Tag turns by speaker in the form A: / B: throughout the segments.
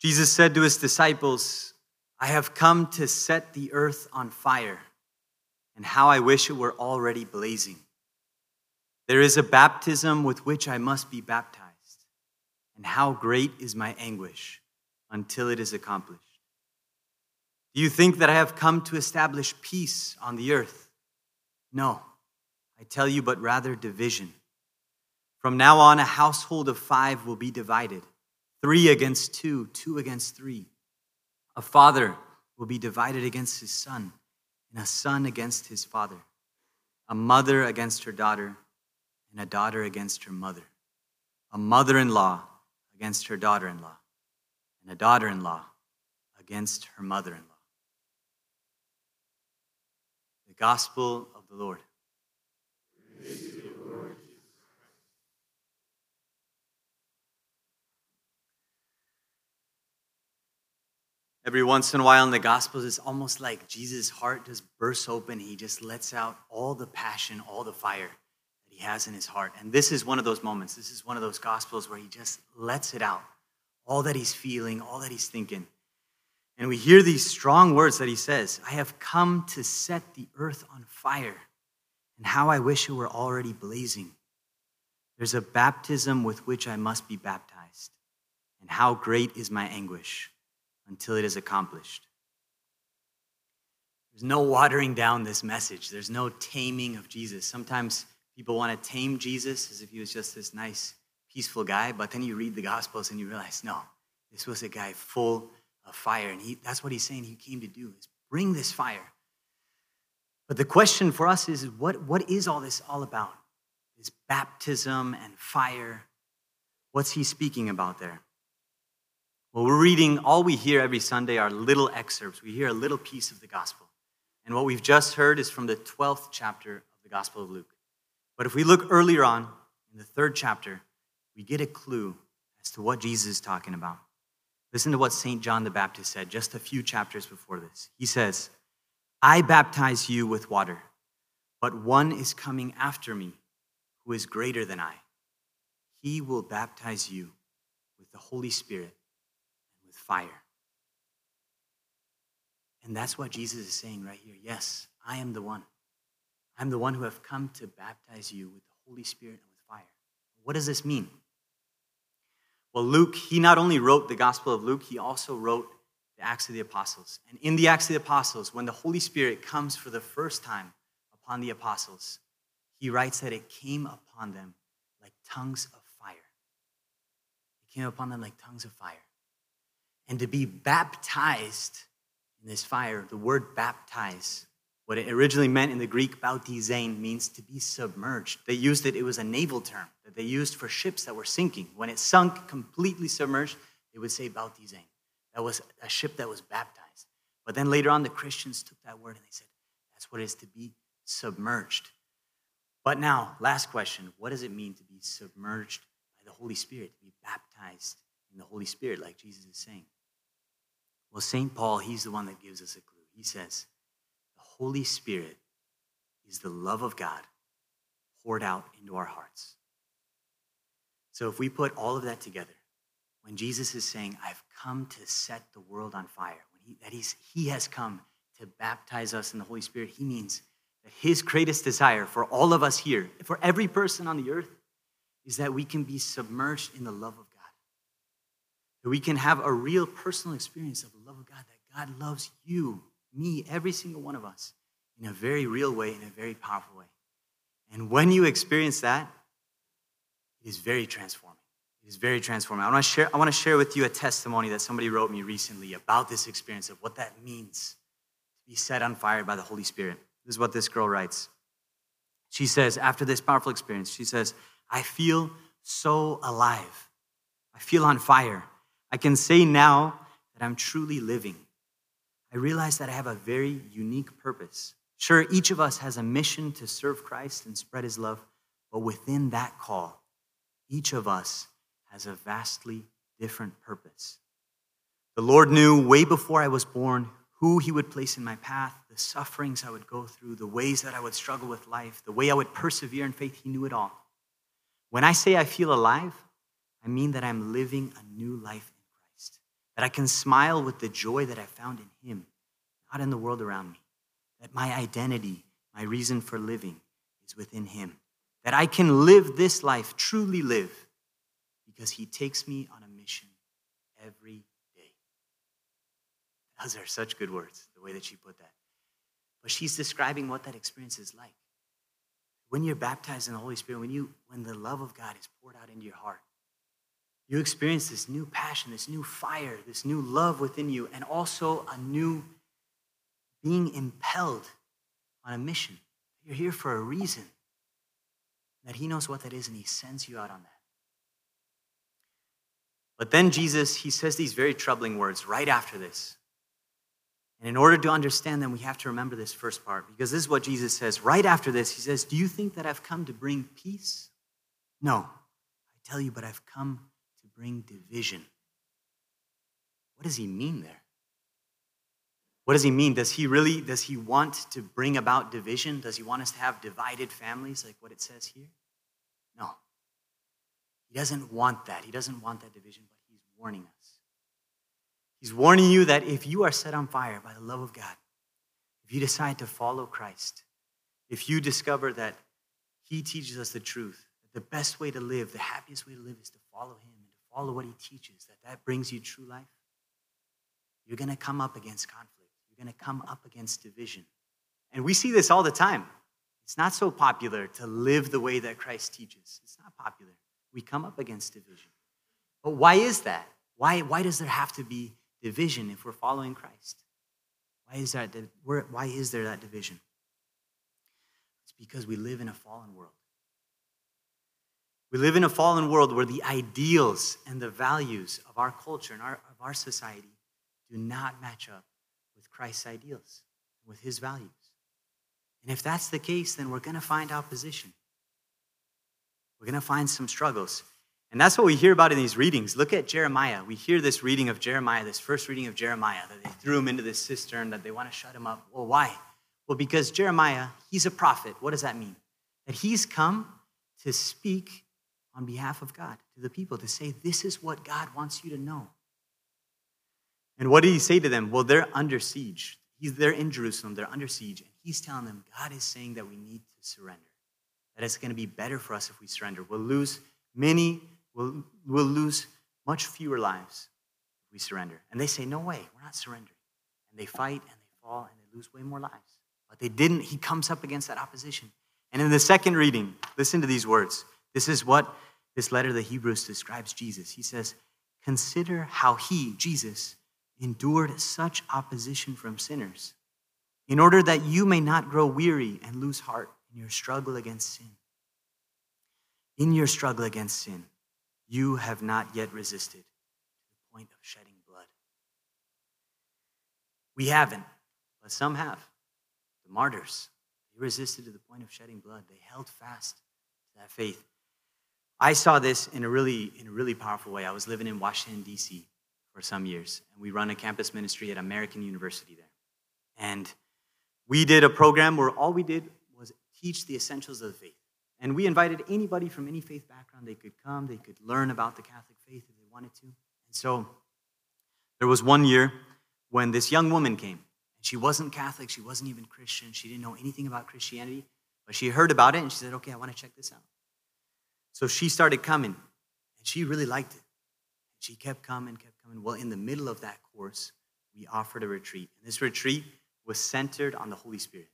A: Jesus said to his disciples, I have come to set the earth on fire, and how I wish it were already blazing. There is a baptism with which I must be baptized, and how great is my anguish until it is accomplished. Do you think that I have come to establish peace on the earth? No, I tell you, but rather division. From now on, a household of five will be divided three against two, two against three. A father will be divided against his son, and a son against his father, a mother against her daughter, and a daughter against her mother, a mother in law against her daughter in law, and a daughter in law against her mother in law. The Gospel of the Lord. Every once in a while in the Gospels, it's almost like Jesus' heart just bursts open. He just lets out all the passion, all the fire that he has in his heart. And this is one of those moments. This is one of those Gospels where he just lets it out all that he's feeling, all that he's thinking. And we hear these strong words that he says I have come to set the earth on fire, and how I wish it were already blazing. There's a baptism with which I must be baptized, and how great is my anguish until it is accomplished. There's no watering down this message, there's no taming of Jesus. Sometimes people want to tame Jesus as if he was just this nice, peaceful guy, but then you read the Gospels and you realize, no, this was a guy full of fire. And he, that's what he's saying he came to do is bring this fire. But the question for us is what, what is all this all about? This baptism and fire. What's he speaking about there? Well, we're reading, all we hear every Sunday are little excerpts. We hear a little piece of the gospel. And what we've just heard is from the 12th chapter of the Gospel of Luke. But if we look earlier on in the third chapter, we get a clue as to what Jesus is talking about. Listen to what St. John the Baptist said just a few chapters before this. He says, I baptize you with water, but one is coming after me who is greater than I. He will baptize you with the Holy Spirit fire. And that's what Jesus is saying right here. Yes, I am the one. I'm the one who have come to baptize you with the Holy Spirit and with fire. What does this mean? Well, Luke, he not only wrote the Gospel of Luke, he also wrote the Acts of the Apostles. And in the Acts of the Apostles, when the Holy Spirit comes for the first time upon the apostles, he writes that it came upon them like tongues of fire. It came upon them like tongues of fire and to be baptized in this fire. The word baptize, what it originally meant in the Greek, baptizein, means to be submerged. They used it, it was a naval term that they used for ships that were sinking. When it sunk completely submerged, they would say baptizein. That was a ship that was baptized. But then later on, the Christians took that word and they said, that's what it is to be submerged. But now, last question what does it mean to be submerged by the Holy Spirit, to be baptized in the Holy Spirit, like Jesus is saying? Well, St. Paul, he's the one that gives us a clue. He says, the Holy Spirit is the love of God poured out into our hearts. So if we put all of that together, when Jesus is saying, I've come to set the world on fire, when he, that he's, he has come to baptize us in the Holy Spirit, he means that his greatest desire for all of us here, for every person on the earth, is that we can be submerged in the love of God, that we can have a real personal experience of God, that God loves you, me, every single one of us in a very real way, in a very powerful way. And when you experience that, it is very transforming. It is very transforming. I want to share, I want to share with you a testimony that somebody wrote me recently about this experience of what that means to be set on fire by the Holy Spirit. This is what this girl writes. She says, after this powerful experience, she says, I feel so alive. I feel on fire. I can say now that I'm truly living. I realize that I have a very unique purpose. Sure, each of us has a mission to serve Christ and spread his love, but within that call, each of us has a vastly different purpose. The Lord knew way before I was born who he would place in my path, the sufferings I would go through, the ways that I would struggle with life, the way I would persevere in faith. He knew it all. When I say I feel alive, I mean that I'm living a new life that I can smile with the joy that I found in Him, not in the world around me, that my identity, my reason for living is within Him, that I can live this life, truly live, because He takes me on a mission every day. Those are such good words, the way that she put that. But she's describing what that experience is like. When you're baptized in the Holy Spirit, when, you, when the love of God is poured out into your heart, you experience this new passion, this new fire, this new love within you, and also a new being impelled on a mission. You're here for a reason. That He knows what that is, and He sends you out on that. But then Jesus, He says these very troubling words right after this. And in order to understand them, we have to remember this first part because this is what Jesus says. Right after this, he says, Do you think that I've come to bring peace? No. I tell you, but I've come bring division. What does he mean there? What does he mean? Does he really does he want to bring about division? Does he want us to have divided families like what it says here? No. He doesn't want that. He doesn't want that division, but he's warning us. He's warning you that if you are set on fire by the love of God, if you decide to follow Christ, if you discover that He teaches us the truth, that the best way to live, the happiest way to live is to follow Him follow what He teaches, that that brings you true life, you're going to come up against conflict. You're going to come up against division. And we see this all the time. It's not so popular to live the way that Christ teaches. It's not popular. We come up against division. But why is that? Why, why does there have to be division if we're following Christ. Why is, that, why is there that division? It's because we live in a fallen world. We live in a fallen world where the ideals and the values of our culture and our, of our society do not match up with Christ's ideals, with his values. And if that's the case, then we're going to find opposition. We're going to find some struggles. And that's what we hear about in these readings. Look at Jeremiah. We hear this reading of Jeremiah, this first reading of Jeremiah, that they threw him into this cistern, that they want to shut him up. Well, why? Well, because Jeremiah, he's a prophet. What does that mean? That he's come to speak on behalf of God to the people, to say, This is what God wants you to know. And what did he say to them? Well, they're under siege. He's, they're in Jerusalem, they're under siege. And he's telling them, God is saying that we need to surrender, that it's going to be better for us if we surrender. We'll lose many we'll, we'll lose much fewer lives if we surrender. And they say, No way, we're not surrendering. And they fight and they fall and they lose way more lives. But they didn't, he comes up against that opposition. And in the second reading, listen to these words. This is what this letter the Hebrews describes Jesus. He says, Consider how he, Jesus, endured such opposition from sinners, in order that you may not grow weary and lose heart in your struggle against sin. In your struggle against sin, you have not yet resisted to the point of shedding blood. We haven't, but some have. The martyrs, they resisted to the point of shedding blood. They held fast to that faith. I saw this in a really, in a really powerful way. I was living in Washington, D.C. for some years, and we run a campus ministry at American University there. And we did a program where all we did was teach the essentials of the faith. And we invited anybody from any faith background. They could come, they could learn about the Catholic faith if they wanted to. And so there was one year when this young woman came. She wasn't Catholic, she wasn't even Christian, she didn't know anything about Christianity, but she heard about it and she said, Okay, I want to check this out. So she started coming, and she really liked it. She kept coming, kept coming. Well, in the middle of that course, we offered a retreat. And this retreat was centered on the Holy Spirit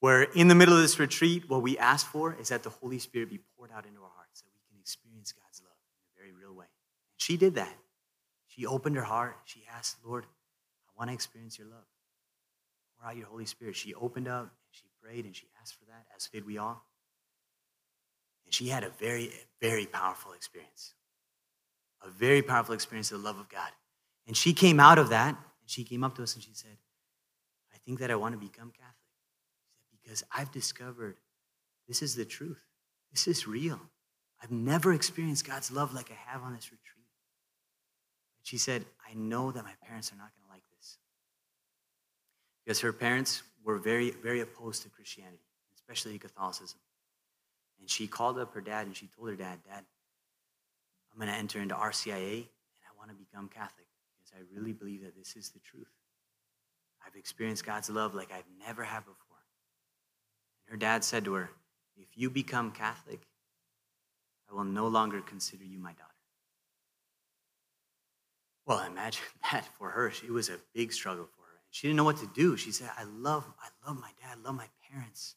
A: where in the middle of this retreat, what we ask for is that the Holy Spirit be poured out into our hearts, that we can experience God's love in a very real way. And she did that. She opened her heart. She asked, Lord, I want to experience your love. Pour out your Holy Spirit. She opened up and she prayed and she asked for that, as did we all. And she had a very, very powerful experience. A very powerful experience of the love of God. And she came out of that and she came up to us and she said, I think that I want to become Catholic because I've discovered this is the truth. This is real. I've never experienced God's love like I have on this retreat. And she said, I know that my parents are not going to like this. Because her parents were very, very opposed to Christianity, especially Catholicism. And she called up her dad and she told her dad, Dad, I'm going to enter into RCIA and I want to become Catholic because I really believe that this is the truth. I've experienced God's love like I've never had before. And her dad said to her, If you become Catholic, I will no longer consider you my daughter. Well, imagine that for her. It was a big struggle for her. And she didn't know what to do. She said, I love, I love my dad, I love my parents.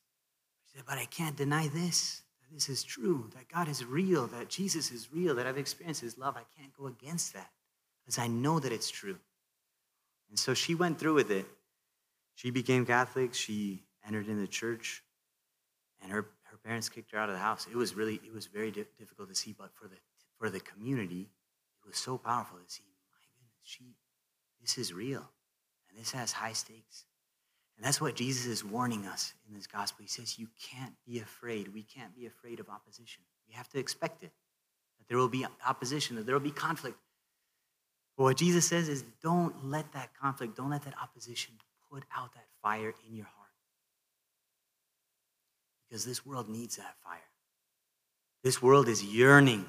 A: She said, but I can't deny this, this is true, that God is real, that Jesus is real, that I've experienced his love. I can't go against that because I know that it's true. And so she went through with it. She became Catholic. She entered in the church, and her, her parents kicked her out of the house. It was really, it was very di- difficult to see, but for the, for the community, it was so powerful to see, my goodness, she, this is real, and this has high stakes. And that's what Jesus is warning us in this gospel. He says, You can't be afraid. We can't be afraid of opposition. We have to expect it, that there will be opposition, that there will be conflict. But what Jesus says is, Don't let that conflict, don't let that opposition put out that fire in your heart. Because this world needs that fire. This world is yearning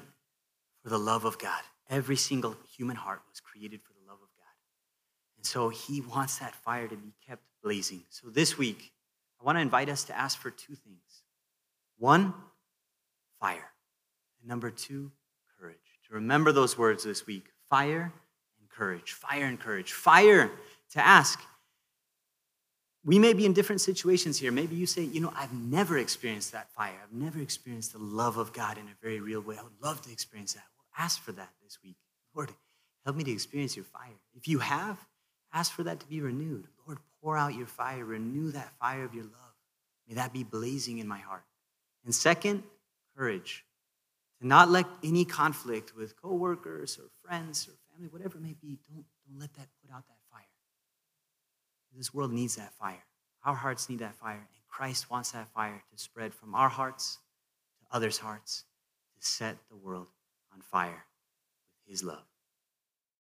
A: for the love of God. Every single human heart was created for the love of God. And so he wants that fire to be kept blazing. So this week, I want to invite us to ask for two things one, fire. And number two, courage. To remember those words this week fire and courage. Fire and courage. Fire to ask. We may be in different situations here. Maybe you say, you know, I've never experienced that fire. I've never experienced the love of God in a very real way. I would love to experience that. Well, ask for that this week. Lord, help me to experience your fire. If you have, ask for that to be renewed. Pour out your fire, renew that fire of your love. May that be blazing in my heart. And second, courage. To not let any conflict with coworkers or friends or family, whatever it may be, don't, don't let that put out that fire. This world needs that fire. Our hearts need that fire, and Christ wants that fire to spread from our hearts to others' hearts to set the world on fire with his love.